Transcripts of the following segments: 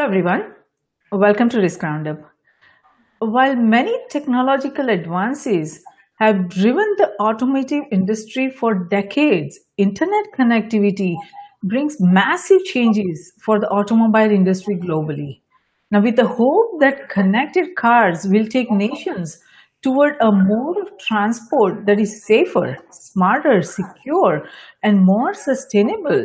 Hello, everyone. Welcome to Risk Roundup. While many technological advances have driven the automotive industry for decades, internet connectivity brings massive changes for the automobile industry globally. Now, with the hope that connected cars will take nations toward a mode of transport that is safer, smarter, secure, and more sustainable,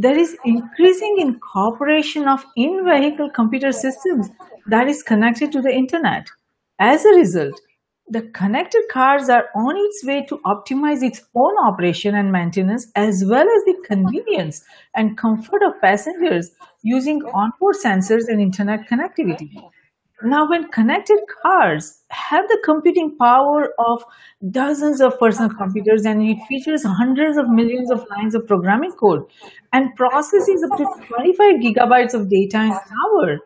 there is increasing incorporation of in-vehicle computer systems that is connected to the internet. As a result, the connected cars are on its way to optimize its own operation and maintenance as well as the convenience and comfort of passengers using onboard sensors and internet connectivity. Now, when connected cars have the computing power of dozens of personal computers and it features hundreds of millions of lines of programming code and processes up to 25 gigabytes of data in an hour,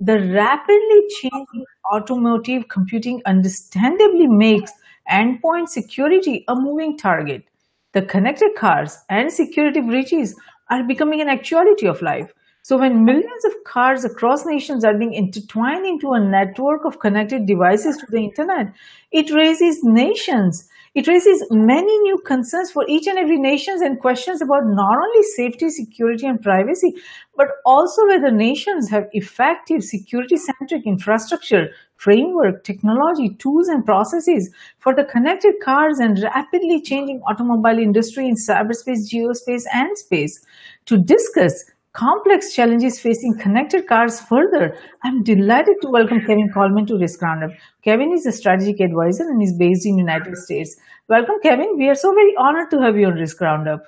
the rapidly changing automotive computing understandably makes endpoint security a moving target. The connected cars and security breaches are becoming an actuality of life. So when millions of cars across nations are being intertwined into a network of connected devices to the internet, it raises nations. It raises many new concerns for each and every nations and questions about not only safety, security, and privacy, but also whether nations have effective security-centric infrastructure, framework, technology, tools, and processes for the connected cars and rapidly changing automobile industry in cyberspace, geospace, and space. To discuss complex challenges facing connected cars further, I'm delighted to welcome Kevin Coleman to Risk Roundup. Kevin is a strategic advisor and is based in United States. Welcome, Kevin. We are so very honored to have you on Risk Roundup.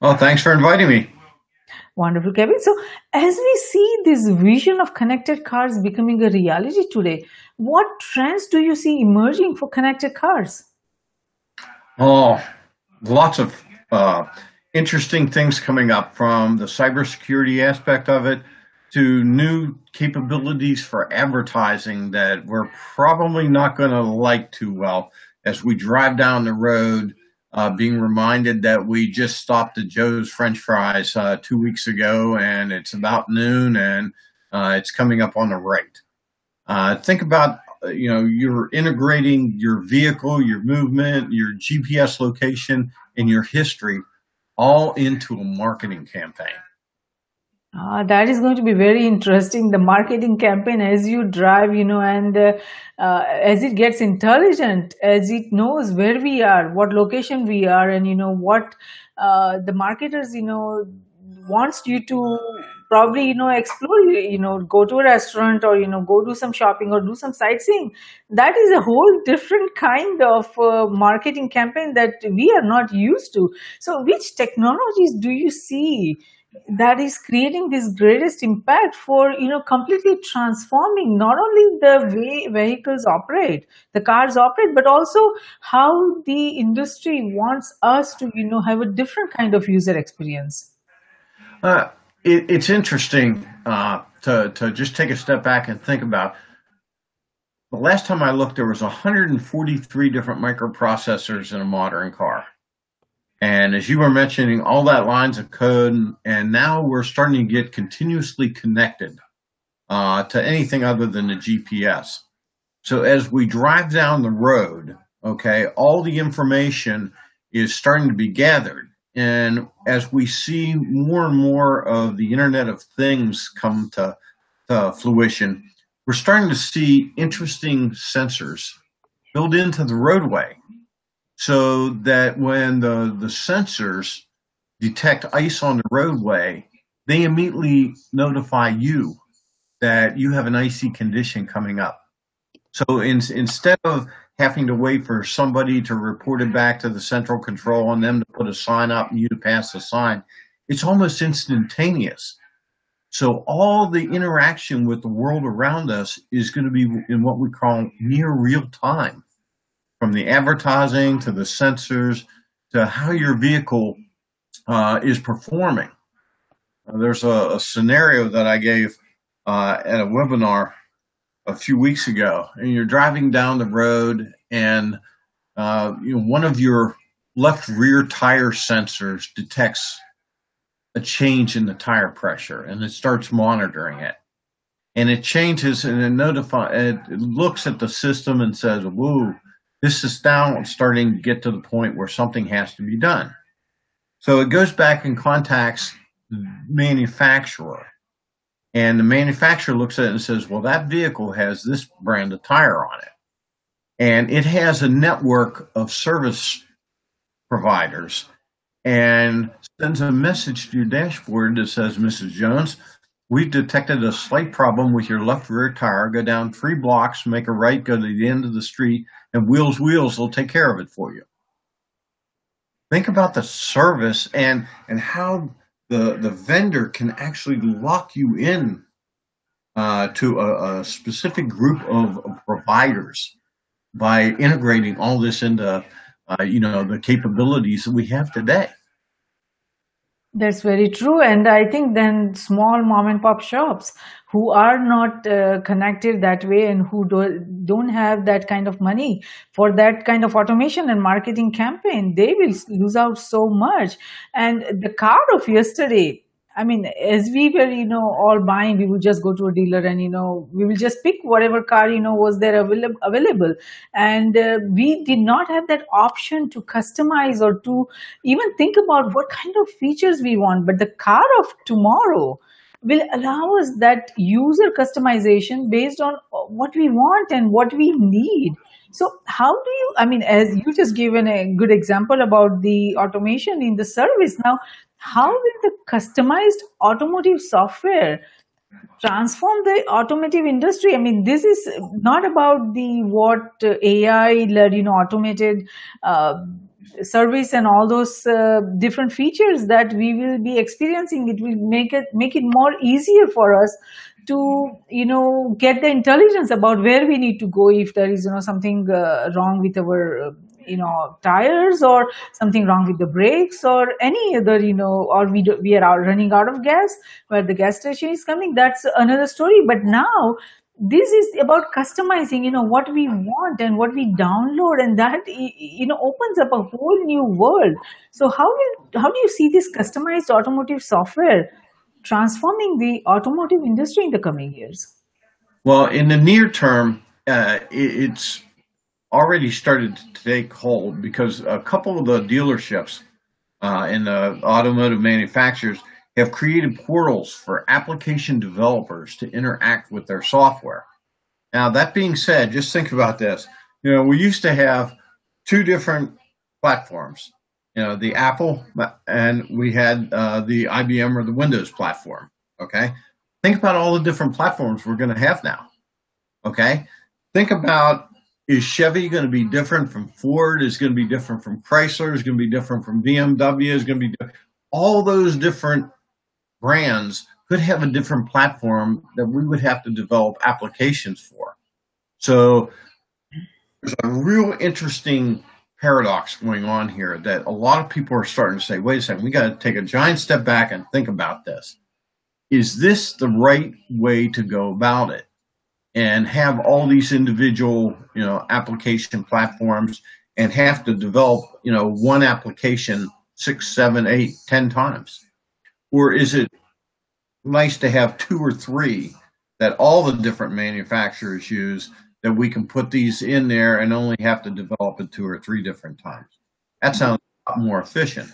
Well, thanks for inviting me. Wonderful, Kevin. So, as we see this vision of connected cars becoming a reality today, what trends do you see emerging for connected cars? Oh, lots of uh, interesting things coming up from the cybersecurity aspect of it to new capabilities for advertising that we're probably not going to like too well as we drive down the road, uh, being reminded that we just stopped at Joe's French fries uh, two weeks ago and it's about noon and uh, it's coming up on the right. Uh, think about you know you're integrating your vehicle, your movement, your GPS location, and your history all into a marketing campaign. Uh, that is going to be very interesting. The marketing campaign as you drive, you know, and uh, uh, as it gets intelligent, as it knows where we are, what location we are, and you know what uh, the marketers, you know, wants you to probably you know explore you know go to a restaurant or you know go do some shopping or do some sightseeing. That is a whole different kind of uh, marketing campaign that we are not used to. So which technologies do you see that is creating this greatest impact for you know completely transforming not only the way vehicles operate the cars operate but also how the industry wants us to you know have a different kind of user experience? Uh, it, it's interesting uh, to to just take a step back and think about. The last time I looked, there was 143 different microprocessors in a modern car. And as you were mentioning, all that lines of code, and now we're starting to get continuously connected uh, to anything other than the GPS. So as we drive down the road, okay, all the information is starting to be gathered. And as we see more and more of the Internet of Things come to, to fruition, we're starting to see interesting sensors built into the roadway so that when the, the sensors detect ice on the roadway, they immediately notify you that you have an icy condition coming up. So in, instead of having to wait for somebody to report it back to the central control and them to put a sign up and you to pass the sign. It's almost instantaneous. So all the interaction with the world around us is going to be in what we call near real time, from the advertising to the sensors to how your vehicle uh, is performing. Uh, there's a, a, scenario that I gave uh, at a webinar a few weeks ago, and you're driving down the road, and uh, you know one of your left rear tire sensors detects a change in the tire pressure, and it starts monitoring it. and it changes and it notify it looks at the system and says, "Whoa, this is now starting to get to the point where something has to be done." So it goes back and contacts the manufacturer, and the manufacturer looks at it and says, "Well, that vehicle has this brand of tire on it." and it has a network of service providers and sends a message to your dashboard that says, Mrs. Jones, we've detected a slight problem with your left rear tire. Go down three blocks, make a right, go to the end of the street, and Wheels Wheels will take care of it for you. Think about the service and and how the the vendor can actually lock you in uh, to a, a, specific group of, providers by integrating all this into uh, you know the capabilities that we have today that's very true. And i think then small mom and pop shops who are not uh, connected that way and who do, don't have that kind of money for that kind of automation and marketing campaign they will lose out so much. And the car of yesterday I mean, as we were, you know, all buying, we would just go to a dealer and, you know, we will just pick whatever car, you know, was there available. available. And uh, we did not have that option to customize or to even think about what kind of features we want. But the car of tomorrow will allow us that user customization based on what we want and what we need. So how do you, I mean, as you just given a good example about the automation in the service now, how will the customized automotive software transform the automotive industry? I mean this is not about the what ai led you know automated uh, service and all those uh, different features that we will be experiencing. It will make it make it more easier for us to you know get the intelligence about where we need to go if there is you know something uh, wrong with our uh, you know tires or something wrong with the brakes or any other you know or we do, we are running out of gas where the gas station is coming. That's another story. But now this is about customizing you know what we want and what we download and that you know opens up a whole new world. So how will how do you see this customized automotive software transforming the automotive industry in the coming years? Well in the near term uh, it's already started to take hold because a couple of the dealerships uh, and the automotive manufacturers have created portals for application developers to interact with their software. Now, that being said, just think about this. You know, we used to have two different platforms. You know, the Apple and we had uh, the IBM or the Windows platform. Okay, think about all the different platforms we're going to have now. Okay, think about is Chevy going to be different from Ford? Is going to be different from Chrysler? Is going to be different from BMW? Is going to be all those different brands could have a different platform that we would have to develop applications for. So there's a real interesting paradox going on here that a lot of people are starting to say, wait a second, we got to take a giant step back and think about this. Is this the right way to go about it? And have all these individual, you know, application platforms and have to develop, you know, one application six, seven, eight, ten times? Or is it nice to have two or three that all the different manufacturers use that we can put these in there and only have to develop it two or three different times? That sounds a lot more efficient.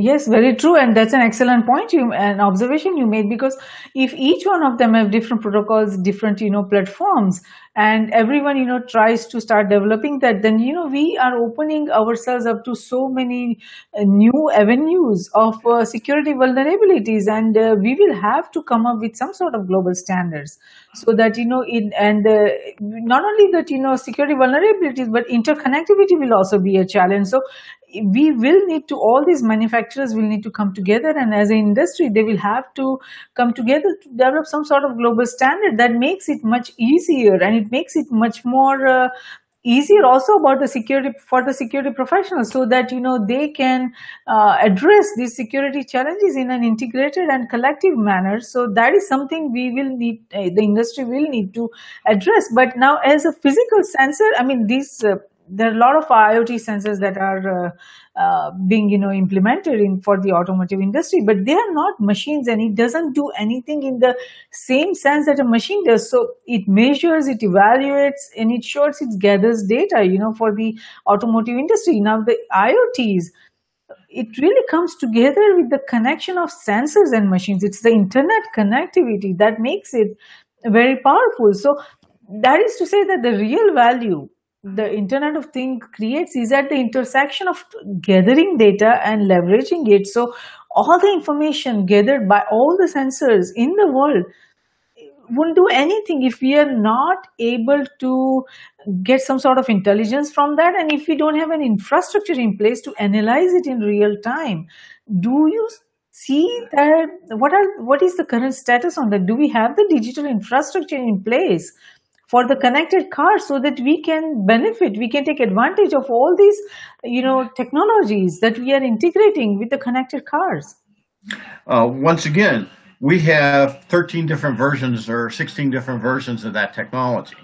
Yes, very true. And that's an excellent point you an observation you made because if each one of them have different protocols, different, you know, platforms, and everyone, you know, tries to start developing that, then, you know, we are opening ourselves up to so many uh, new avenues of uh, security vulnerabilities. And uh, we will have to come up with some sort of global standards so that, you know, in, and uh, not only that, you know, security vulnerabilities, but interconnectivity will also be a challenge. So we will need to all these manufacturers will need to come together and as an industry they will have to come together to develop some sort of global standard that makes it much easier and it makes it much more uh, easier also about the security for the security professionals so that you know they can uh, address these security challenges in an integrated and collective manner. So that is something we will need uh, the industry will need to address. But now as a physical sensor i mean these uh, there are a lot of IoT sensors that are uh, uh, being, you know, implemented in for the automotive industry, but they are not machines, and it doesn't do anything in the same sense that a machine does. So it measures, it evaluates, and it shows, it gathers data, you know, for the automotive industry. Now the IoTs it really comes together with the connection of sensors and machines. It's the internet connectivity that makes it very powerful. So that is to say that the real value the Internet of Things creates is at the intersection of gathering data and leveraging it. So all the information gathered by all the sensors in the world won't do anything if we are not able to get some sort of intelligence from that and if we don't have an infrastructure in place to analyze it in real time. Do you see that what are what is the current status on that? Do we have the digital infrastructure in place for the connected car so that we can benefit we can take advantage of all these you know technologies that we are integrating with the connected cars uh, once again we have 13 different versions or 16 different versions of that technology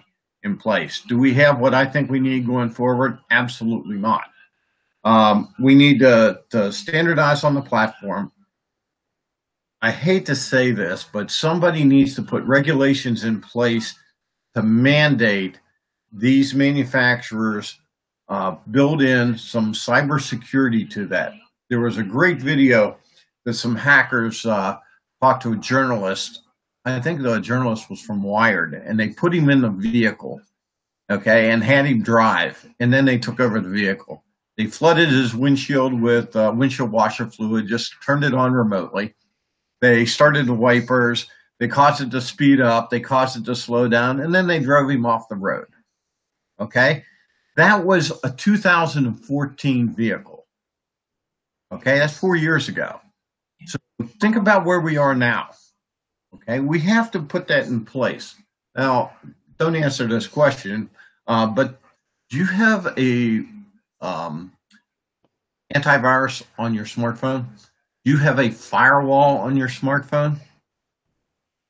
in place. Do we have what I think we need going forward? Absolutely not. Um, we need to, to standardize on the platform. I hate to say this, but somebody needs to put regulations in place to mandate these manufacturers uh, build in some cybersecurity to that. There was a great video that some hackers uh, talked to a journalist. I think the journalist was from Wired, and they put him in the vehicle, okay, and had him drive, and then they took over the vehicle. They flooded his windshield with uh, windshield washer fluid, just turned it on remotely. They started the wipers. They caused it to speed up. They caused it to slow down, and then they drove him off the road. Okay, that was a 2014 vehicle. Okay, that's four years ago. So think about where we are now. Okay, we have to put that in place. Now, don't answer this question, uh, but do you have a um, antivirus on your smartphone? Do you have a firewall on your smartphone?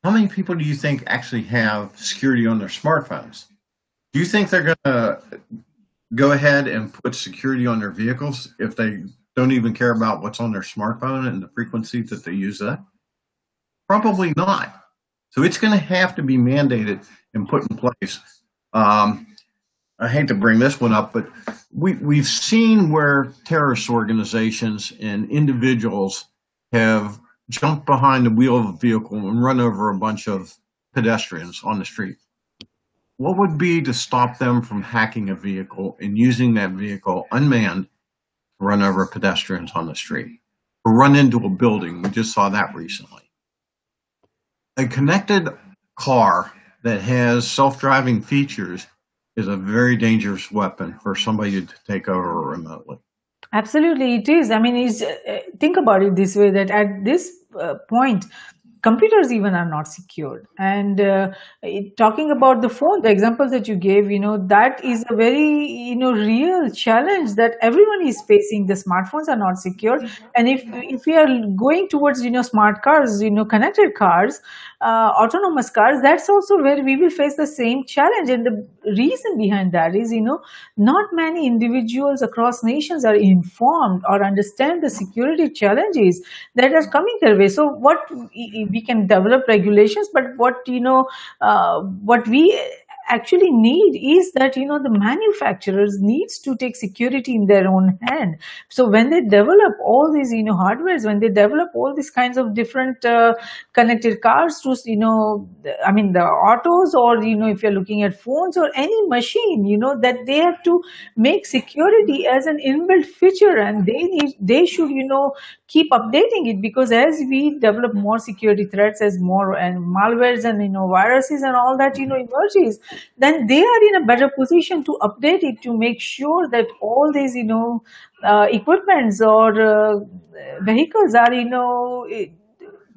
How many people do you think actually have security on their smartphones? Do you think they're going to go ahead and put security on their vehicles if they don't even care about what's on their smartphone and the frequency that they use that? Probably not. So it's going to have to be mandated and put in place. Um, I hate to bring this one up, but we, we've seen where terrorist organizations and individuals have jumped behind the wheel of a vehicle and run over a bunch of pedestrians on the street. What would be to stop them from hacking a vehicle and using that vehicle unmanned to run over pedestrians on the street or run into a building. We just saw that recently. A connected car that has self-driving features is a very dangerous weapon for somebody to take over remotely. Absolutely, it is. I mean, uh, think about it this way: that at this uh, point, computers even are not secured. And uh, talking about the phone the example that you gave you know that is a very you know real challenge that everyone is facing. The smartphones are not secure and if if we are going towards you know smart cars you know connected cars uh, autonomous cars that's also where we will face the same challenge. And the reason behind that is you know not many individuals across nations are informed or understand the security challenges that are coming their way. So what we can develop regulations but what you know uh, what we actually need is that you know the manufacturers needs to take security in their own hand. So when they develop all these you know hardwares when they develop all these kinds of different uh, connected cars to you know i mean the autos or you know if you're looking at phones or any machine you know that they have to make security as an inbuilt feature and they need they should you know keep updating it because as we develop more security threats as more and malwares and you know viruses and all that you know emerges then they are in a better position to update it to make sure that all these you know uh, equipments or uh, vehicles are you know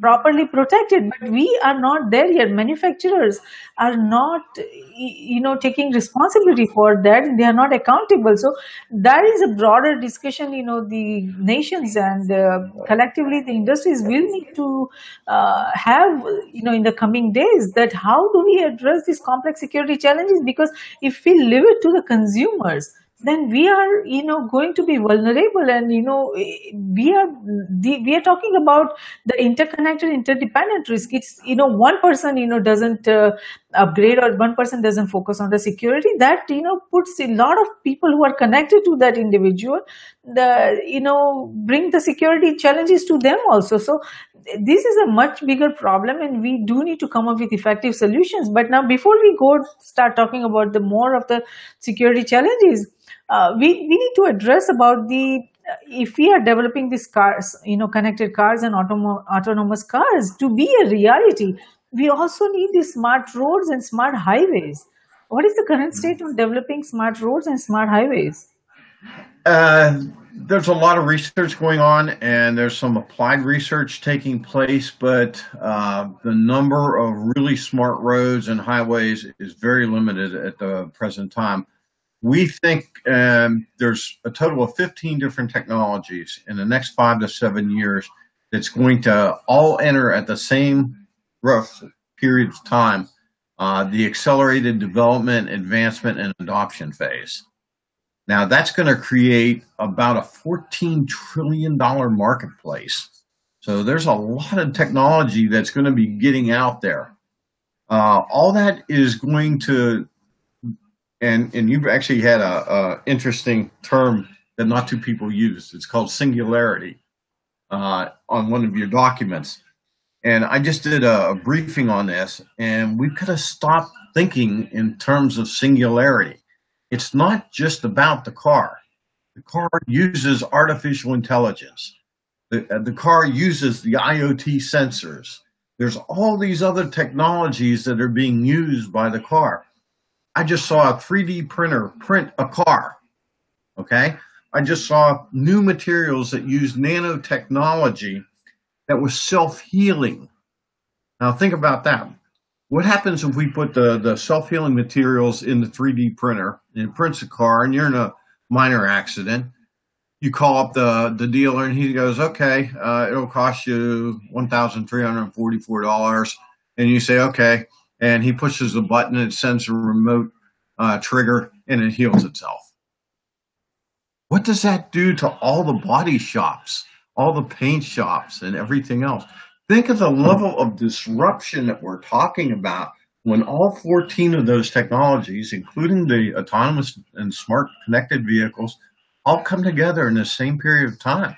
properly protected but we are not there yet. Manufacturers are not you know taking responsibility for that. They are not accountable. So that is a broader discussion you know the nations and uh, collectively the industries will need to uh, have you know in the coming days that how do we address these complex security challenges? Because if we leave it to the consumers then we are you know going to be vulnerable and you know we are we are talking about the interconnected interdependent risk. It's you know one person you know doesn't uh, upgrade or one person doesn't focus on the security. That you know puts a lot of people who are connected to that individual the you know bring the security challenges to them also. So this is a much bigger problem and we do need to come up with effective solutions. But now before we go start talking about the more of the security challenges uh, we, we need to address about the uh, if we are developing these cars, you know, connected cars and autom- autonomous cars to be a reality, we also need these smart roads and smart highways. What is the current state on developing smart roads and smart highways? Uh, there's a lot of research going on, and there's some applied research taking place, but uh, the number of really smart roads and highways is very limited at the present time we think um, there's a total of 15 different technologies in the next five to seven years that's going to all enter at the same rough period of time uh, the accelerated development, advancement, and adoption phase. Now, that's going to create about a $14 trillion marketplace. So there's a lot of technology that's going to be getting out there. Uh, all that is going to and and you've actually had a, a interesting term that not too people use. It's called singularity uh, on one of your documents. And I just did a, a briefing on this, and we've got to stop thinking in terms of singularity. It's not just about the car. The car uses artificial intelligence. The, uh, the car uses the IoT sensors. There's all these other technologies that are being used by the car. I just saw a 3D printer print a car. Okay. I just saw new materials that use nanotechnology that was self healing. Now, think about that. What happens if we put the, the self healing materials in the 3D printer and it prints a car and you're in a minor accident? You call up the, the dealer and he goes, okay, uh, it'll cost you $1,344. And you say, okay, and he pushes a button and it sends a remote uh, trigger and it heals itself. What does that do to all the body shops, all the paint shops, and everything else? Think of the level of disruption that we're talking about when all 14 of those technologies, including the autonomous and smart connected vehicles, all come together in the same period of time.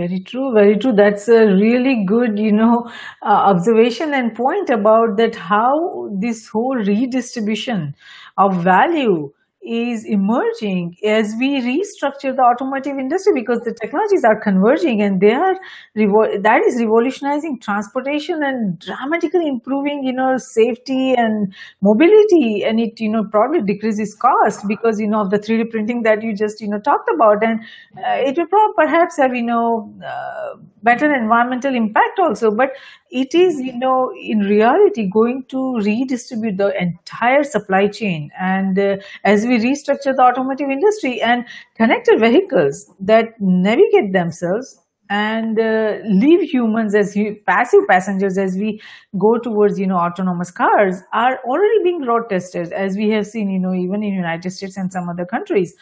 Very true, very true. That's a really good, you know, uh, observation and point about that how this whole redistribution of value is emerging as we restructure the automotive industry because the technologies are converging and they are that is revolutionizing transportation and dramatically improving you know safety and mobility. And it you know probably decreases cost because you know of the 3d printing that you just you know talked about. And uh, it will probably perhaps have you know uh, better environmental impact also. But it is you know in reality going to redistribute the entire supply chain. And uh, as we restructure the automotive industry and connected vehicles that navigate themselves and uh, leave humans as passive passengers as we go towards you know autonomous cars are already being road tested as we have seen you know even in united states and some other countries.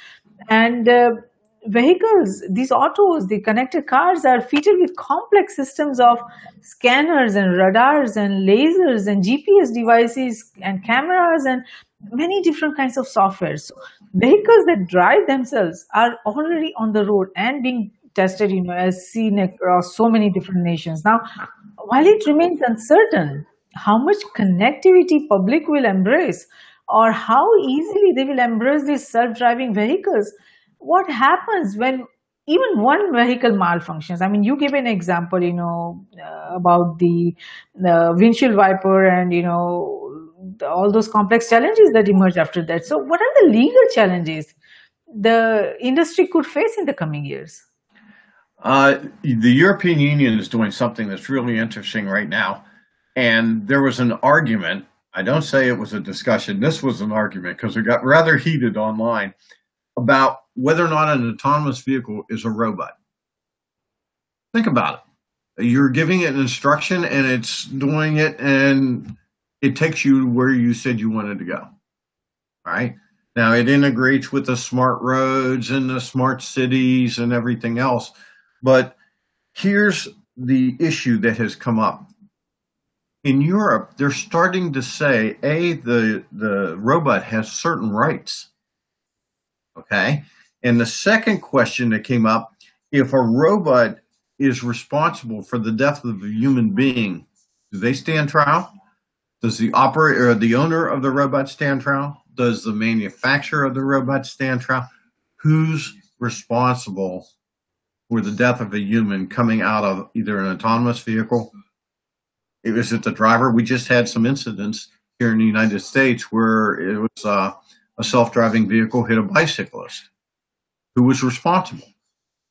And uh, vehicles, these autos, the connected cars are fitted with complex systems of scanners and radars and lasers and GPS devices and cameras and many different kinds of software. So vehicles that drive themselves are already on the road and being tested, you know, as seen across so many different nations. Now, while it remains uncertain how much connectivity public will embrace or how easily they will embrace these self-driving vehicles, what happens when even one vehicle malfunctions i mean you gave an example you know uh, about the, the windshield wiper and you know all those complex challenges that emerge after that so what are the legal challenges the industry could face in the coming years uh, the european union is doing something that's really interesting right now and there was an argument i don't say it was a discussion this was an argument because it got rather heated online about whether or not an autonomous vehicle is a robot. Think about it. You're giving it an instruction and it's doing it and it takes you where you said you wanted to go. All right. Now it integrates with the smart roads and the smart cities and everything else. But here's the issue that has come up. In Europe, they're starting to say, A, the, the robot has certain rights. Okay. And the second question that came up if a robot is responsible for the death of a human being, do they stand trial? Does the operator the owner of the robot stand trial? Does the manufacturer of the robot stand trial? Who's responsible for the death of a human coming out of either an autonomous vehicle? Is it the driver? We just had some incidents here in the United States where it was uh, a self-driving vehicle hit a bicyclist. Who was responsible?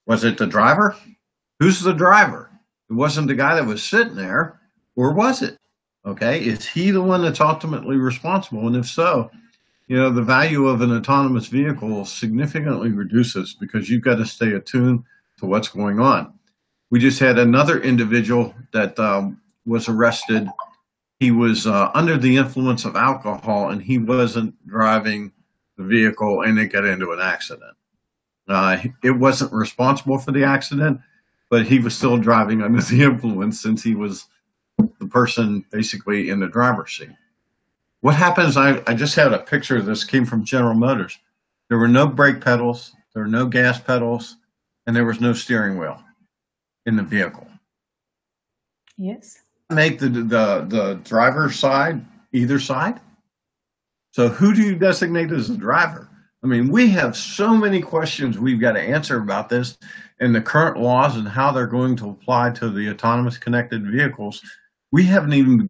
Was it the driver? Who's the driver? It wasn't the guy that was sitting there, or was it? Okay, is he the one that's ultimately responsible? And if so, you know, the value of an autonomous vehicle significantly reduces because you've got to stay attuned to what's going on. We just had another individual that um, was arrested. He was uh, under the influence of alcohol and he wasn't driving the vehicle and it got into an accident. Uh, it wasn't responsible for the accident, but he was still driving under the influence since he was the person basically in the driver's seat. What happens? I, I just had a picture of this came from General Motors. There were no brake pedals, there were no gas pedals, and there was no steering wheel in the vehicle. Yes. Make the the the driver's side either side. So who do you designate as the driver? I mean, we have so many questions we've got to answer about this and the current laws and how they're going to apply to the autonomous connected vehicles. We haven't even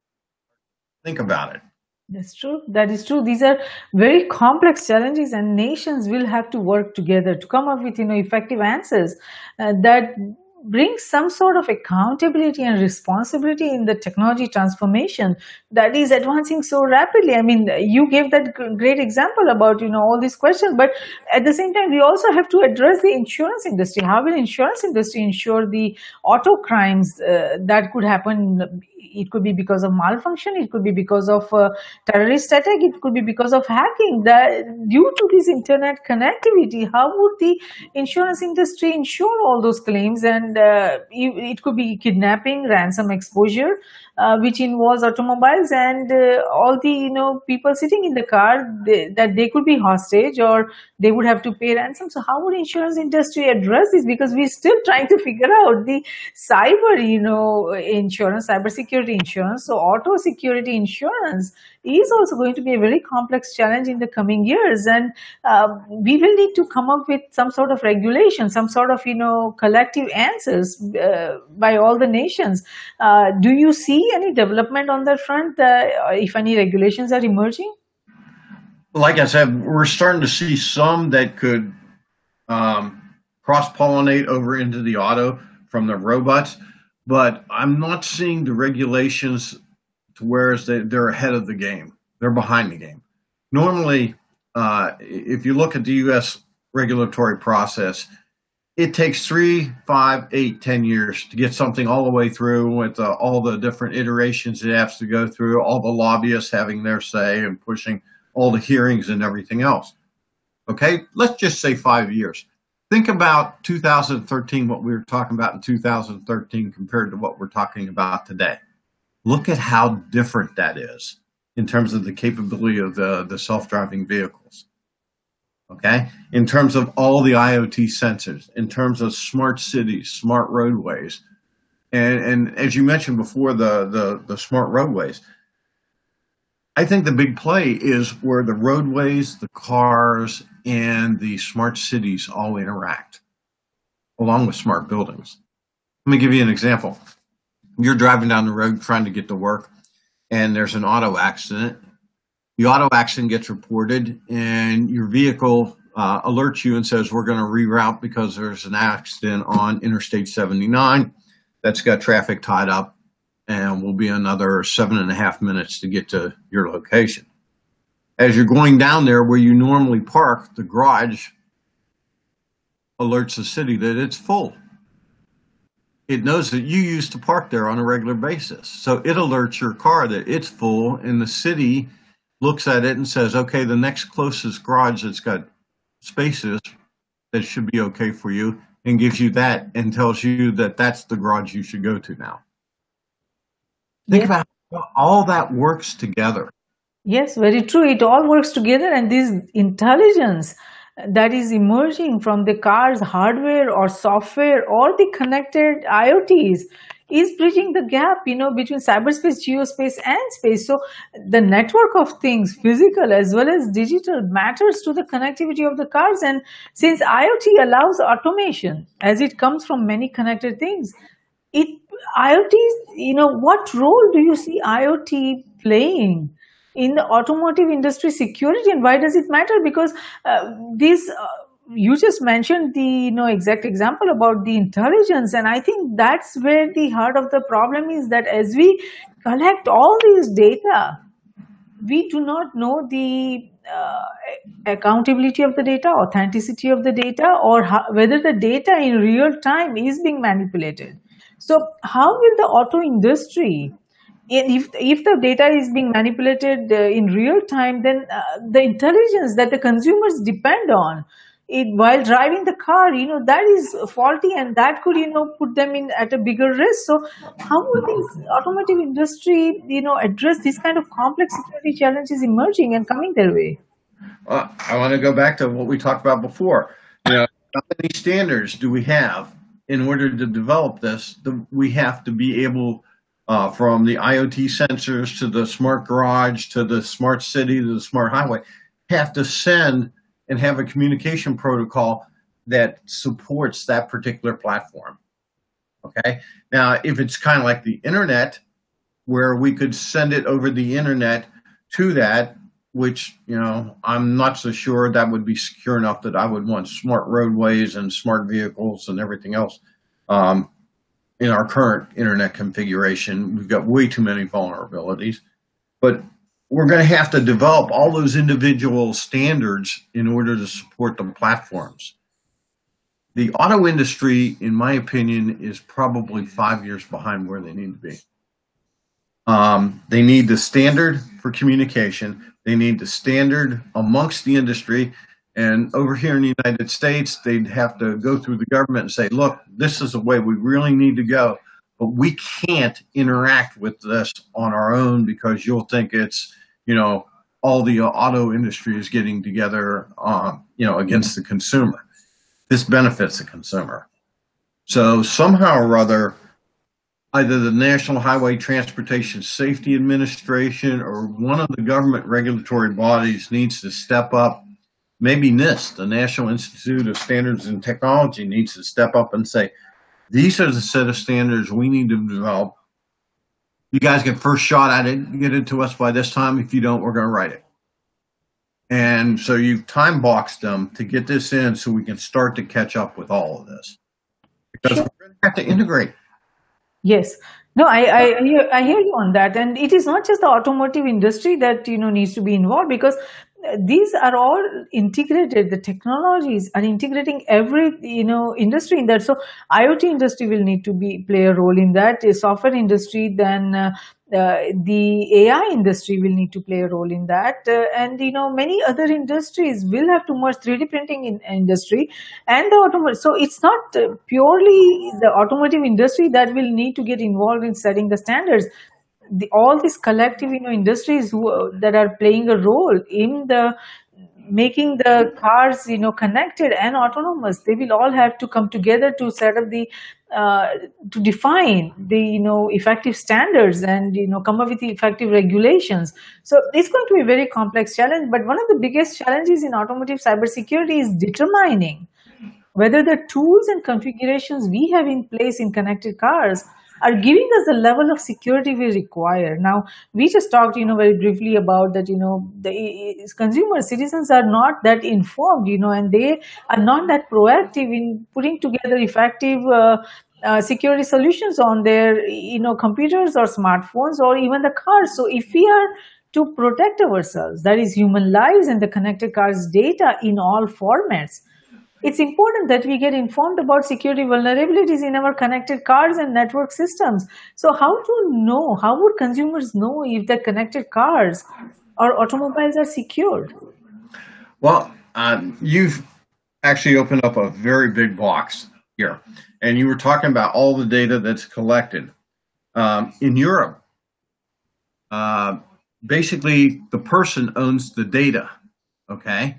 think about it. That's true. That is true. These are very complex challenges, and nations will have to work together to come up with you know effective answers uh, that bring some sort of accountability and responsibility in the technology transformation that is advancing so rapidly i mean you gave that great example about you know all these questions but at the same time we also have to address the insurance industry how will insurance industry ensure the auto crimes uh, that could happen it could be because of malfunction it could be because of uh, terrorist attack it could be because of hacking. That due to this internet connectivity how would the insurance industry insure all those claims? And uh, it could be kidnapping ransom exposure uh, which involves automobiles and uh, all the you know people sitting in the car they, that they could be hostage or they would have to pay ransom. So how would insurance industry address this? Because we're still trying to figure out the cyber you know insurance cyber security insurance. So auto security insurance is also going to be a very complex challenge in the coming years. And uh, we will need to come up with some sort of regulation some sort of you know collective answers uh, by all the nations. Uh, do you see any development on that front uh, if any regulations are emerging? Like i said we're starting to see some that could um, cross pollinate over into the auto from the robots but i'm not seeing the regulations to they, they're ahead of the game. They're behind the game. Normally, uh, if you look at the U.S. regulatory process, it takes three, five, eight, ten years to get something all the way through with uh, all the different iterations it has to go through, all the lobbyists having their say and pushing all the hearings and everything else. Okay, let's just say five years. Think about 2013, what we were talking about in 2013 compared to what we're talking about today. Look at how different that is in terms of the capability of the, the self-driving vehicles. Okay. In terms of all the IoT sensors, in terms of smart cities, smart roadways. And, and as you mentioned before, the, the, the smart roadways, I think the big play is where the roadways, the cars, and the smart cities all interact, along with smart buildings. Let me give you an example you're driving down the road trying to get to work and there's an auto accident. The auto accident gets reported and your vehicle uh, alerts you and says, We're going to reroute because there's an accident on Interstate 79 that's got traffic tied up and will be another seven and a half minutes to get to your location. As you're going down there where you normally park, the garage alerts the city that it's full it knows that you used to park there on a regular basis. So it alerts your car that it's full and the city looks at it and says, okay, the next closest garage that's got spaces that should be okay for you and gives you that and tells you that that's the garage you should go to now. Think Yeah. about how all that works together. Yes, very true. It all works together, and this intelligence that is emerging from the car's hardware or software or the connected IoTs is bridging the gap, you know, between cyberspace, geospace, and space. So the network of things, physical as well as digital, matters to the connectivity of the cars. And since IoT allows automation as it comes from many connected things, it IoT, you know, what role do you see IoT playing in the automotive industry security, and why does it matter? Because uh, these. Uh, you just mentioned the you know exact example about the intelligence and i think that's where the heart of the problem is that as we collect all these data we do not know the uh, accountability of the data authenticity of the data or how, whether the data in real time is being manipulated so how will the auto industry if if the data is being manipulated uh, in real time then uh, the intelligence that the consumers depend on it while driving the car you know that is faulty and that could you know put them in at a bigger risk so how will this automotive industry you know address these kind of complex security challenges emerging and coming their way Uh, I want to go back to what we talked about before. You know, how many standards do we have in order to develop this? The, we have to be able, uh, from the IoT sensors to the smart garage to the smart city to the smart highway, have to send and have a communication protocol that supports that particular platform. Okay. Now, if it's kind of like the internet, where we could send it over the internet to that, which you know I'm not so sure that would be secure enough that I would want smart roadways and smart vehicles and everything else. Um, in our current internet configuration, we've got way too many vulnerabilities, but we're going to have to develop all those individual standards in order to support the platforms. The auto industry, in my opinion, is probably five years behind where they need to be. Um, they need the standard for communication. They need the standard amongst the industry. And over here in the United States, they'd have to go through the government and say, look, this is the way we really need to go. But we can't interact with this on our own because you'll think it's, you know, all the auto industry is getting together, um, you know, against the consumer. This benefits the consumer. So somehow or other, either the National Highway Transportation Safety Administration or one of the government regulatory bodies needs to step up. Maybe NIST, the National Institute of Standards and Technology, needs to step up and say, these are the set of standards we need to develop. You guys get first shot at it, get it to us by this time. If you don't, we're going to write it. And so you time boxed them to get this in so we can start to catch up with all of this. Because Sure. we're going to have to integrate. Yes. No, I, I, I hear, hear you on that. And it is not just the automotive industry that, you know, needs to be involved because these are all integrated. The technologies are integrating every, you know, industry in that. So IoT industry will need to be, play a role in that. The software industry, then uh, uh, the AI industry will need to play a role in that. Uh, and, you know, many other industries will have to merge 3D printing in industry and the automotive. So it's not uh, purely the automotive industry that will need to get involved in setting the standards. The, all these collective, you know, industries who, uh, that are playing a role in the making the cars, you know, connected and autonomous, they will all have to come together to set up the uh, to define the you know effective standards and you know come up with the effective regulations. So it's going to be a very complex challenge. But one of the biggest challenges in automotive cybersecurity is determining whether the tools and configurations we have in place in connected cars are giving us the level of security we require. Now, we just talked, you know, very briefly about that, you know, the consumer citizens are not that informed, you know, and they are not that proactive in putting together effective uh, uh, security solutions on their, you know, computers or smartphones or even the cars. So if we are to protect ourselves, that is human lives and the connected cars data in all formats, it's important that we get informed about security vulnerabilities in our connected cars and network systems. So, how to know? How would consumers know if the connected cars or automobiles are secured? Well, um, you've actually opened up a very big box here, and you were talking about all the data that's collected um, in Europe. Uh, basically, the person owns the data. Okay,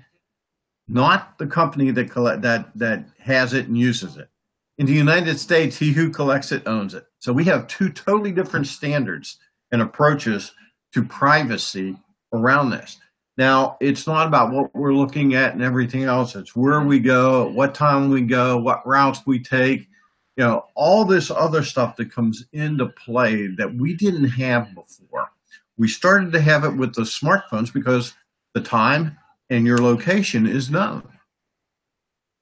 not the company that collect that that has it and uses it. In the United States, he who collects it owns it. So we have two totally different standards and approaches to privacy around this. Now, it's not about what we're looking at and everything else. It's where we go, what time we go, what routes we take, you know, all this other stuff that comes into play that we didn't have before. We started to have it with the smartphones because the time and your location is known.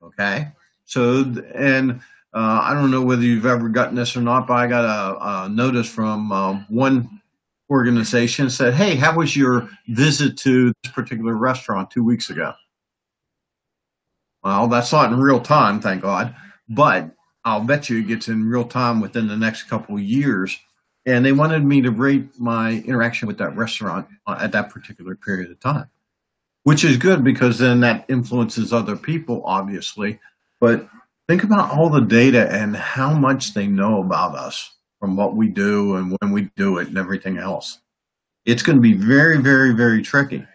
Okay. So, and uh, I don't know whether you've ever gotten this or not, but I got a, a notice from uh, one organization said, Hey, how was your visit to this particular restaurant two weeks ago? Well, that's not in real time, thank God, but I'll bet you it gets in real time within the next couple of years. And they wanted me to rate my interaction with that restaurant uh, at that particular period of time which is good because then that influences other people, obviously. But think about all the data and how much they know about us from what we do and when we do it and everything else. It's going to be very, very, very tricky.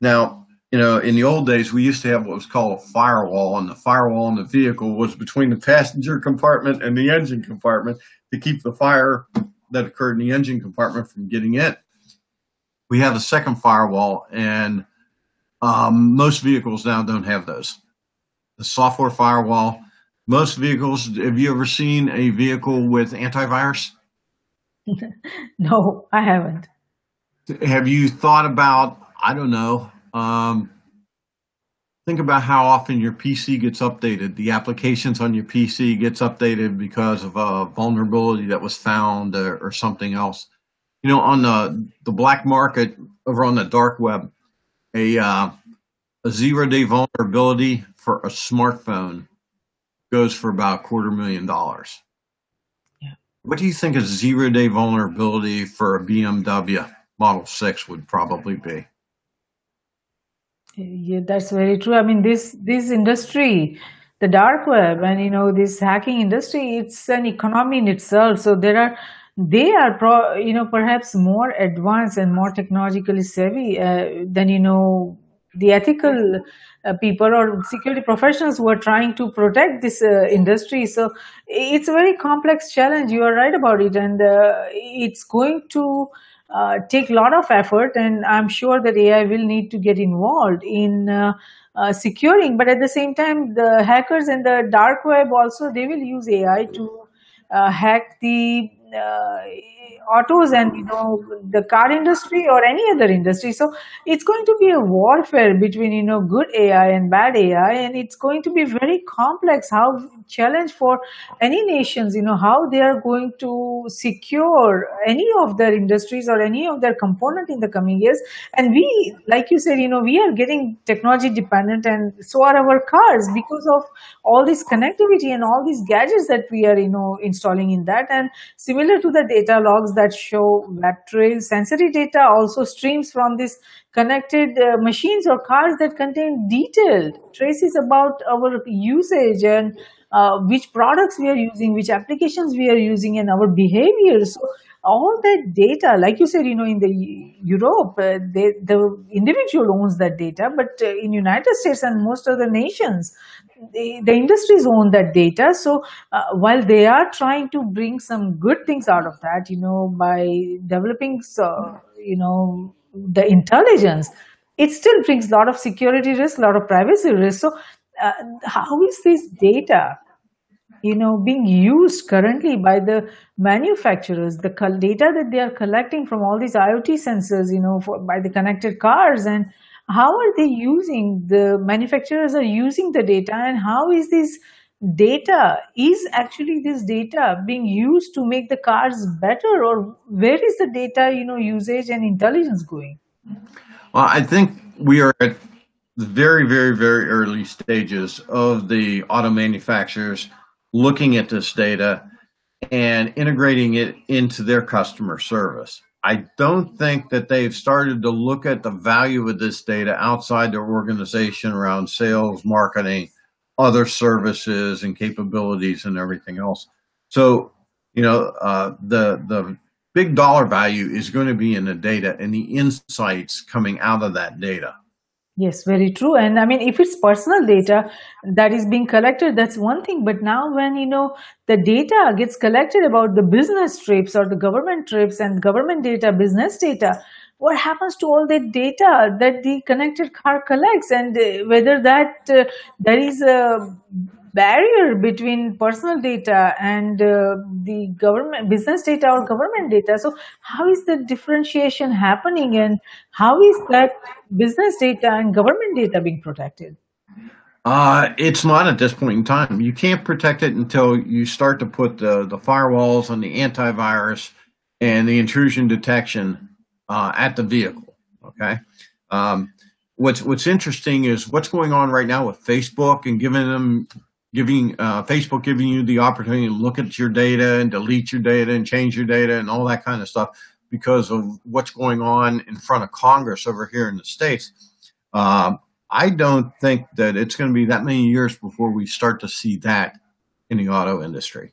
Now, you know, in the old days, we used to have what was called a firewall, and the firewall in the vehicle was between the passenger compartment and the engine compartment to keep the fire that occurred in the engine compartment from getting in. We have a second firewall, and um, most vehicles now don't have those. The software firewall. Most vehicles. Have you ever seen a vehicle with antivirus? no, I haven't. Have you thought about? I don't know. Um, think about how often your PC gets updated. The applications on your PC gets updated because of a vulnerability that was found or, or something else. You know, on the the black market over on the dark web, a uh, a zero day vulnerability for a smartphone goes for about a quarter million dollars. Yeah. What do you think a zero day vulnerability for a BMW Model 6 would probably be? Yeah, that's very true. I mean, this this industry, the dark web, and you know this hacking industry, it's an economy in itself. So there are they are pro, you know perhaps more advanced and more technologically savvy uh, than you know the ethical uh, people or security professionals who are trying to protect this uh, industry. So it's a very complex challenge. You are right about it. And uh, it's going to uh, take a lot of effort. And i'm sure that ai will need to get involved in uh, securing. But at the same time the hackers in the dark web also they will use ai to hack the Uh, autos and you know the car industry or any other industry. So it's going to be a warfare between you know good ai and bad ai and it's going to be very complex how challenge for any nations you know how they are going to secure any of their industries or any of their component in the coming years. And we like you said you know we are getting technology dependent and so are our cars because of all this connectivity and all these gadgets that we are you know installing in that. And similar to the data logs that show web trails sensory data also streams from these connected uh, machines or cars that contain detailed traces about our usage and uh, which products we are using, which applications we are using, and our behavior. So all that data, like you said, you know, in the Europe, uh, they, the individual owns that data, but uh, in United States and most other nations, the, industries own that data. So uh, while they are trying to bring some good things out of that, you know, by developing, so, you know, the intelligence, it still brings a lot of security risk, a lot of privacy risk. So uh, how is this data you know being used currently by the manufacturers the data that they are collecting from all these iot sensors you know for, by the connected cars and how are they using the manufacturers are using the data and how is this data is actually this data being used to make the cars better or where is the data you know usage and intelligence going well i think we are at the very, very, very early stages of the auto manufacturers looking at this data and integrating it into their customer service. I don't think that they've started to look at the value of this data outside their organization around sales, marketing, other services and capabilities and everything else. So, you know, uh, the the big dollar value is going to be in the data and the insights coming out of that data. Yes, very true. And I mean, if it's personal data that is being collected, that's one thing. But now, when you know the data gets collected about the business trips or the government trips and government data, business data, what happens to all that data that the connected car collects, and uh, whether that uh, there is a barrier between personal data and uh, the government business data or government data so how is the differentiation happening and how is that business data and government data being protected uh, it's not at this point in time. You can't protect it until you start to put the, the firewalls and the antivirus and the intrusion detection uh, at the vehicle. Okay. Um, what's what's interesting is what's going on right now with Facebook and giving them giving uh, Facebook giving you the opportunity to look at your data and delete your data and change your data and all that kind of stuff because of what's going on in front of Congress over here in the states. Um, I don't think that it's going to be that many years before we start to see that in the auto industry.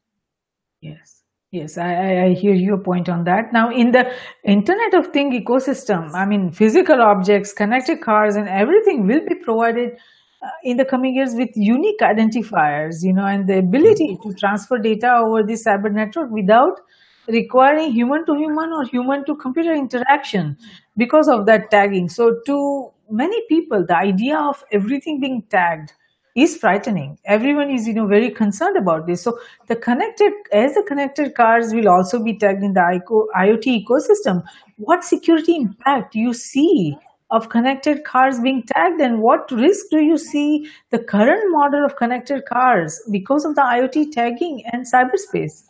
Yes. Yes, I, I hear your point on that. Now, in the Internet of Thing ecosystem, I mean, physical objects, connected cars, and everything will be provided uh, in the coming years with unique identifiers, you know, and the ability to transfer data over the cyber network without requiring human to human or human to computer interaction because of that tagging. So, to many people, the idea of everything being tagged is frightening. Everyone is, you know, very concerned about this. So, the connected, as the connected cars will also be tagged in the IoT ecosystem, what security impact do you see of connected cars being tagged and what risk do you see the current model of connected cars because of the IoT tagging and cyberspace?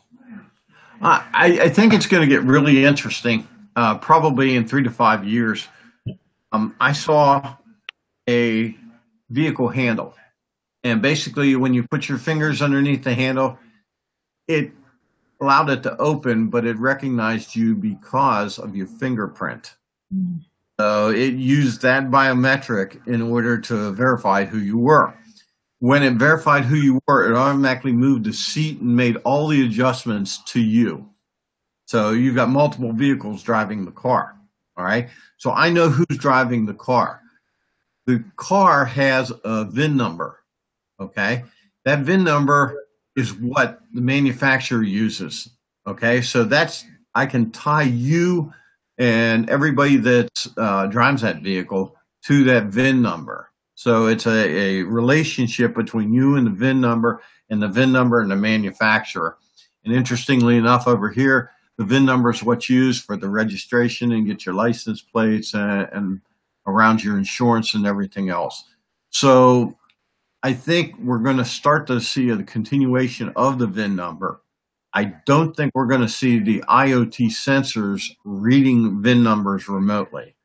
I, I, think it's going to get really interesting, uh, probably in three to five years. Um, I saw a vehicle handle, and basically, when you put your fingers underneath the handle, it allowed it to open, but it recognized you because of your fingerprint. Mm. So it used that biometric in order to verify who you were. When it verified who you were, it automatically moved the seat and made all the adjustments to you. So you've got multiple vehicles driving the car. All right. So I know who's driving the car. The car has a VIN number. Okay. That VIN number is what the manufacturer uses. Okay. So that's, I can tie you and everybody that uh, drives that vehicle to that VIN number. So it's a, a relationship between you and the VIN number and the VIN number and the manufacturer. And interestingly enough, over here, the VIN number is what's used for the registration and get your license plates and, and around your insurance and everything else. So I think we're going to start to see a continuation of the VIN number I don't think we're going to see the IoT sensors reading VIN numbers remotely.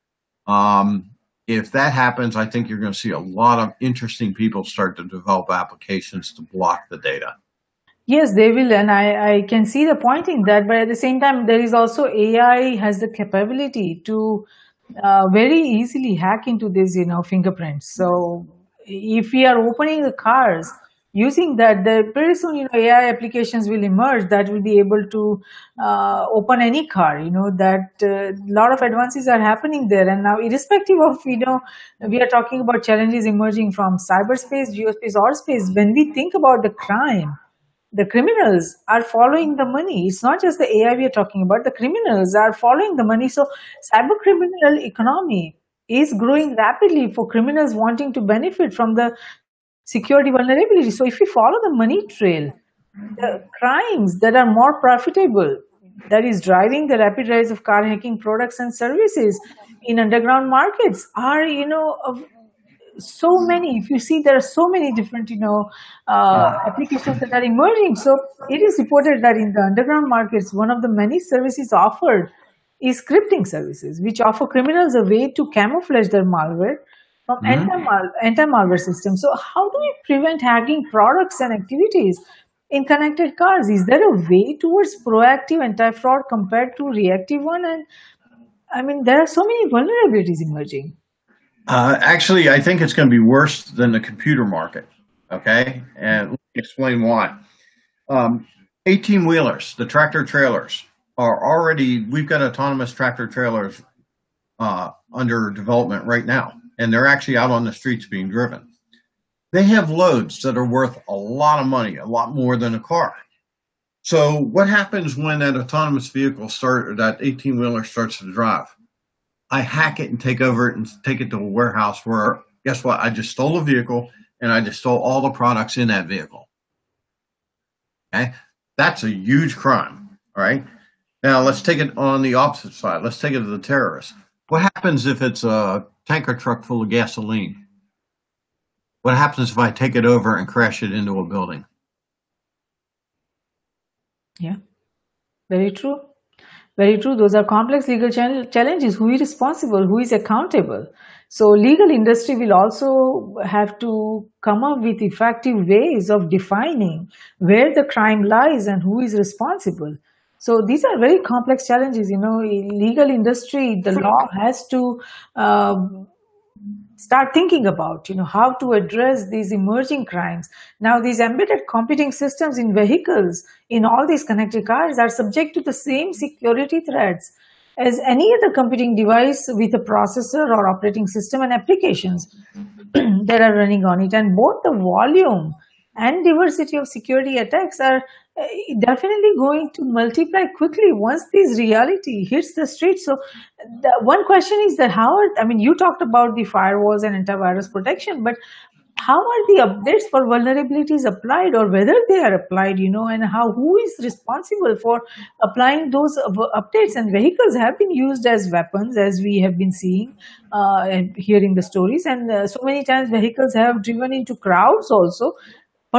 Um, if that happens, I think you're going to see a lot of interesting people start to develop applications to block the data. Yes, they will, and I, I can see the point in that. But at the same time, there is also AI has the capability to uh, very easily hack into this, you know, fingerprints. So if we are opening the cars, using that the pretty soon you know ai applications will emerge that will be able to uh, open any car you know that a uh, lot of advances are happening there. And now irrespective of you know we are talking about challenges emerging from cyberspace geospace or space when we think about the crime the criminals are following the money. It's not just the ai we are talking about. The criminals are following the money. So cyber criminal economy is growing rapidly for criminals wanting to benefit from the security vulnerability. So if we follow the money trail, the crimes that are more profitable, that is driving the rapid rise of car hacking products and services in underground markets are, you know, so many. If you see, there are so many different, you know, uh, applications that are emerging. So it is reported that in the underground markets, one of the many services offered is scripting services, which offer criminals a way to camouflage their malware from mm-hmm. anti-malware system. So how do we prevent hacking products and activities in connected cars? Is there a way towards proactive anti-fraud compared to reactive one? And I mean, there are so many vulnerabilities emerging. Uh, actually, I think it's going to be worse than the computer market. Okay, and let me explain why. Um, 18 wheelers, the tractor trailers, are already, we've got autonomous tractor trailers uh, under development right now, and they're actually out on the streets being driven. They have loads that are worth a lot of money, a lot more than a car. So, what happens when that autonomous vehicle start or that 18 wheeler starts to drive? I hack it and take over it and take it to a warehouse where, guess what? I just stole a vehicle and I just stole all the products in that vehicle. Okay, that's a huge crime. All right. Now let's take it on the opposite side. Let's take it to the terrorists. What happens if it's a tanker truck full of gasoline? What happens if I take it over and crash it into a building? Yeah, very true. Very true. Those are complex legal challenges. Who is responsible? Who is accountable? So legal industry will also have to come up with effective ways of defining where the crime lies and who is responsible. So these are very complex challenges. You know, legal industry, the law has to um, start thinking about, you know, how to address these emerging crimes. Now, these embedded computing systems in vehicles, in all these connected cars, are subject to the same security threats as any other computing device with a processor or operating system and applications that are running on it. And both the volume and diversity of security attacks are definitely going to multiply quickly once this reality hits the street. So, the one question is that how are, I mean, you talked about the firewalls and antivirus protection, but how are the updates for vulnerabilities applied or whether they are applied you know and how who is responsible for applying those updates and vehicles have been used as weapons as we have been seeing uh, and hearing the stories and uh, so many times vehicles have driven into crowds also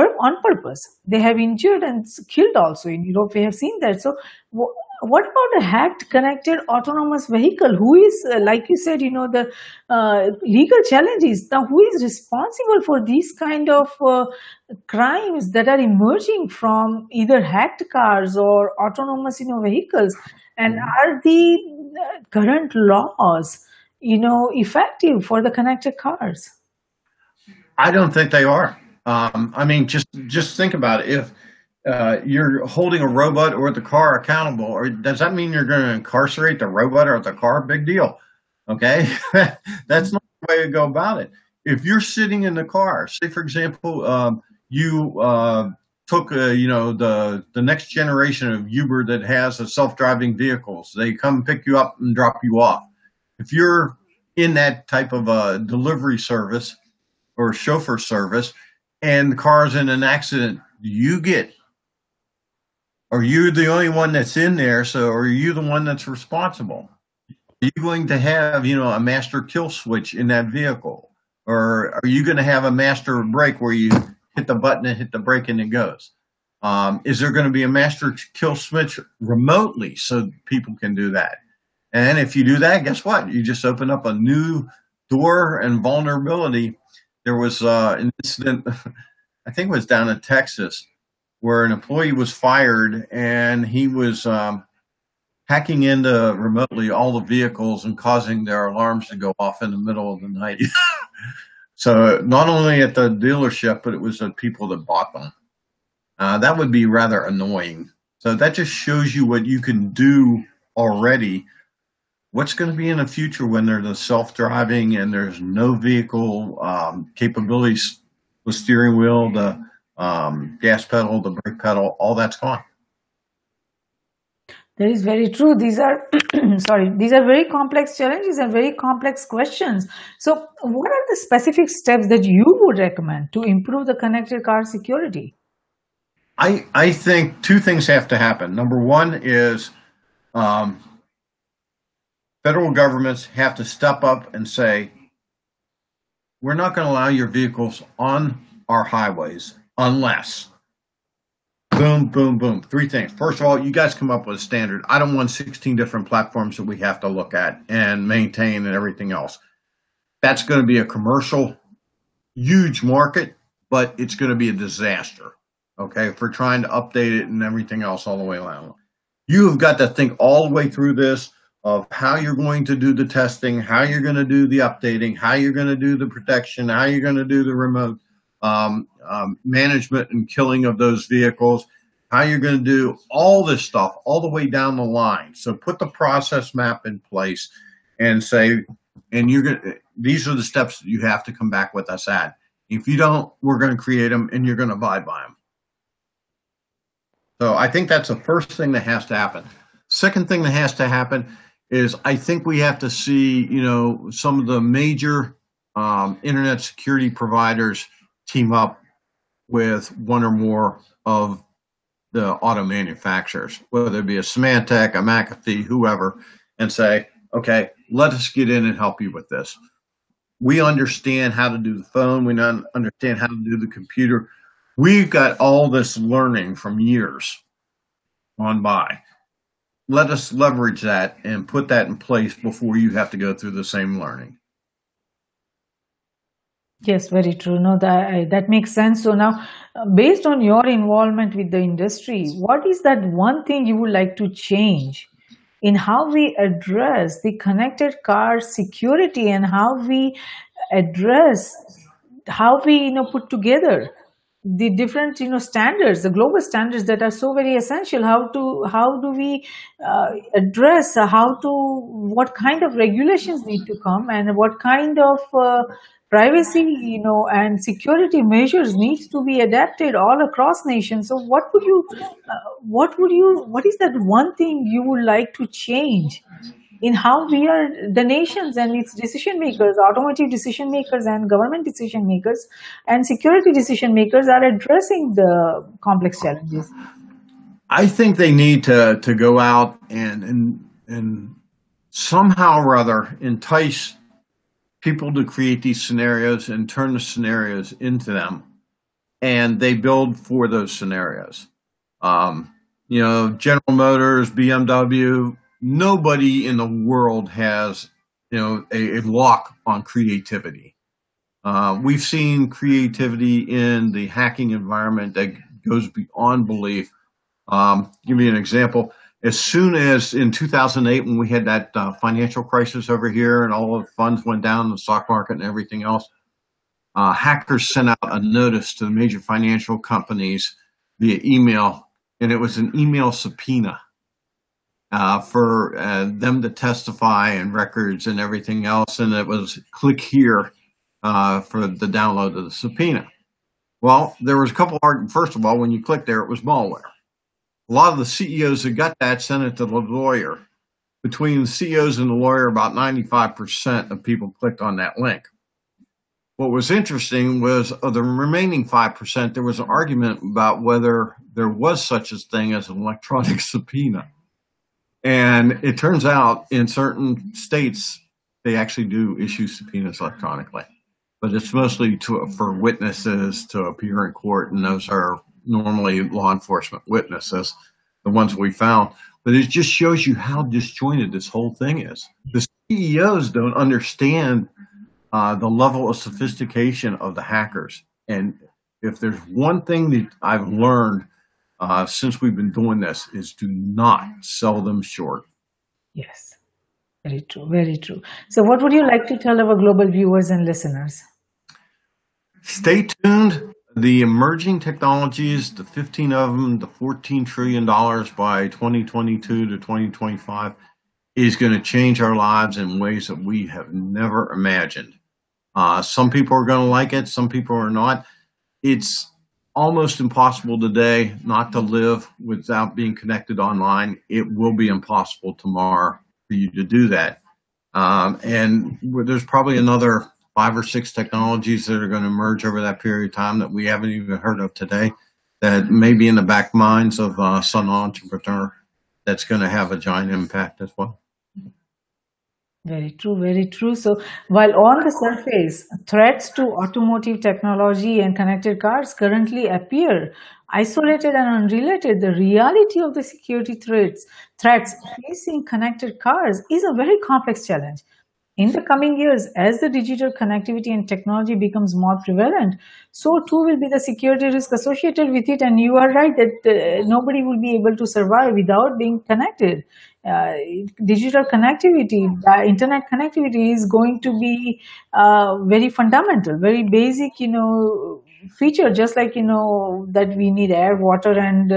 on purpose. They have injured and killed also in Europe. We have seen that. So, what about a hacked, connected, autonomous vehicle? Who is, uh, like you said, you know, the uh, legal challenges. Now, who is responsible for these kind of uh, crimes that are emerging from either hacked cars or autonomous, you know, vehicles? And mm-hmm. are the uh, current laws, you know, effective for the connected cars? I don't think they are. Um, I mean, just just think about it. If uh, you're holding a robot or the car accountable, or does that mean you're going to incarcerate the robot or the car? Big deal. Okay, that's not the way to go about it. If you're sitting in the car, say for example, um, you uh, took uh, you know the the next generation of Uber that has a self-driving vehicles. They come pick you up and drop you off. If you're in that type of a delivery service or chauffeur service, and the car's in an accident, you get are you the only one that's in there? So are you the one that's responsible? Are you going to have, you know, a master kill switch in that vehicle? Or are you going to have a master brake where you hit the button and hit the brake and it goes? Um, is there going to be a master kill switch remotely so people can do that? And if you do that, guess what? You just open up a new door and vulnerability there was uh, an incident, I think it was down in Texas, where an employee was fired and he was um, hacking into remotely all the vehicles and causing their alarms to go off in the middle of the night. so not only at the dealership, but it was the people that bought them. Uh, that would be rather annoying. So that just shows you what you can do already what's going to be in the future when there's the self-driving and there's no vehicle um, capabilities the steering wheel the um, gas pedal the brake pedal all that's gone. That is very true. These are sorry these are very complex challenges and very complex questions. So what are the specific steps that you would recommend to improve the connected car security? I i think two things have to happen. Number one is um, federal governments have to step up and say, we're not going to allow your vehicles on our highways unless boom, boom, boom. Three things. First of all, you guys come up with a standard. I don't want 16 different platforms that we have to look at and maintain and everything else. That's going to be a commercial, huge market, but it's going to be a disaster. Okay, for trying to update it and everything else all the way along. You have got to think all the way through this of how you're going to do the testing, how you're going to do the updating, how you're going to do the protection, how you're going to do the remote um, um, management and killing of those vehicles, how you're going to do all this stuff all the way down the line. So put the process map in place and say, and you're going to, these are the steps that you have to come back with us at. If you don't, we're going to create them and you're going to abide by them. So I think that's the first thing that has to happen. Second thing that has to happen is I think we have to see, you know, some of the major um, internet security providers team up with one or more of the auto manufacturers, whether it be a Symantec, a McAfee, whoever, and say, okay, let us get in and help you with this. We understand how to do the phone. We understand how to do the computer. We've got all this learning from years on by. Let us leverage that and put that in place before you have to go through the same learning. Yes, very true. No, that that makes sense. So now, uh, based on your involvement with the industry, what is that one thing you would like to change in how we address the connected car security and how we address how we you know put together the different you know standards the global standards that are so very essential. How to how do we uh, address uh, how to what kind of regulations need to come and what kind of uh, privacy you know and security measures needs to be adapted all across nations. So what would you uh, what would you what is that one thing you would like to change in how we are the nations and its decision makers, automotive decision makers and government decision makers and security decision makers are addressing the complex challenges. I think they need to to go out and and and somehow or other entice people to create these scenarios and turn the scenarios into them, and they build for those scenarios. Um, you know, General Motors, BMW, nobody in the world has you know a, a lock on creativity. Uh, we've seen creativity in the hacking environment that goes beyond belief. Um, give me an example. As soon as in 2008, when we had that uh, financial crisis over here and all the funds went down, the stock market and everything else, uh, hackers sent out a notice to the major financial companies via email, and it was an email subpoena uh, for uh, them to testify and records and everything else. And it was click here uh, for the download of the subpoena. Well, there was a couple of, first of all, when you click there, it was malware. A lot of the CEOs that got that sent it to the lawyer. Between the CEOs and the lawyer, about 95% of people clicked on that link. What was interesting was of the remaining 5%, there was an argument about whether there was such a thing as an electronic subpoena. And it turns out in certain states, they actually do issue subpoenas electronically, but it's mostly to, for witnesses to appear in court, and those are normally law enforcement witnesses, the ones we found. But it just shows you how disjointed this whole thing is. The CEOs don't understand uh, the level of sophistication of the hackers. And if there's one thing that I've learned uh, since we've been doing this is do not sell them short. Yes, very true, very true. So, what would you like to tell our global viewers and listeners? Stay tuned. The emerging technologies, the 15 of them, the $14 trillion by 2022 to 2025, is going to change our lives in ways that we have never imagined. Uh, some people are going to like it, some people are not. It's almost impossible today not to live without being connected online. It will be impossible tomorrow for you to do that. Um, and there's probably another five or six technologies that are going to emerge over that period of time that we haven't even heard of today that may be in the back minds of uh, some entrepreneur that's going to have a giant impact as well. Very true, very true. So, while on the surface, threats to automotive technology and connected cars currently appear isolated and unrelated, the reality of the security threats threats facing connected cars is a very complex challenge. In the coming years, as the digital connectivity and technology becomes more prevalent, so too will be the security risk associated with it. And you are right that uh, nobody will be able to survive without being connected. Uh, digital connectivity, uh, internet connectivity is going to be uh, very fundamental, very basic, you know, feature just like you know that we need air water and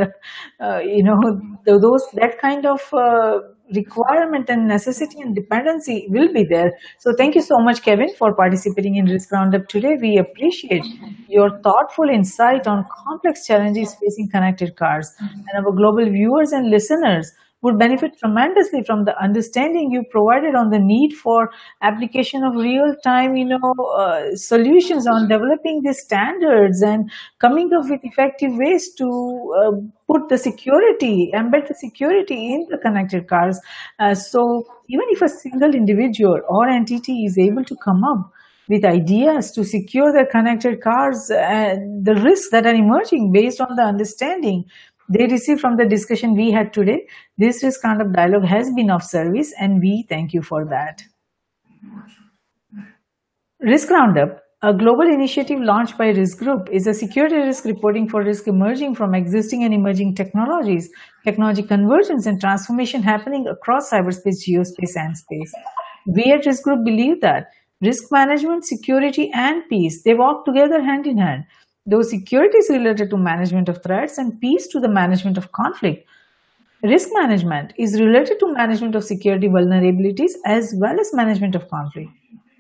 uh, you know those that kind of uh, requirement and necessity and dependency will be there. So thank you so much kevin for participating in risk roundup today. We appreciate your thoughtful insight on complex challenges facing connected cars and our global viewers and listeners would benefit tremendously from the understanding you provided on the need for application of real-time, you know, uh, solutions on developing these standards and coming up with effective ways to uh, put the security, embed the security in the connected cars. Uh, so even if a single individual or entity is able to come up with ideas to secure their connected cars and the risks that are emerging based on the understanding they receive from the discussion we had today. This risk conduct dialogue has been of service and we thank you for that. Risk Roundup, a global initiative launched by Risk Group, is a security risk reporting for risk emerging from existing and emerging technologies, technology convergence and transformation happening across cyberspace, geospace, and space. We at Risk Group believe that risk management, security, and peace, they walk together hand in hand though security is related to management of threats and peace to the management of conflict. Risk management is related to management of security vulnerabilities as well as management of conflict.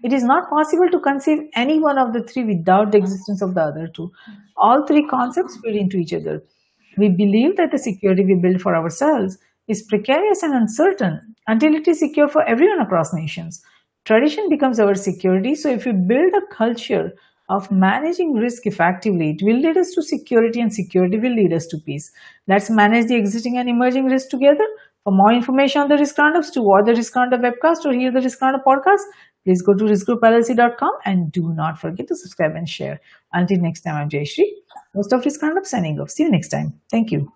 It is not possible to conceive any one of the three without the existence of the other two. All three concepts feed into each other. We believe that the security we build for ourselves is precarious and uncertain until it is secure for everyone across nations. Tradition becomes our security, so if we build a culture of managing risk effectively, it will lead us to security and security will lead us to peace. Let's manage the existing and emerging risks together. For more information on the risk roundups, to watch the risk roundup webcast or hear the risk roundup podcast, please go to riskgroupllc.com and do not forget to subscribe and share. Until next time, I'm Jayashree, host of Risk Roundup signing off. See you next time. Thank you.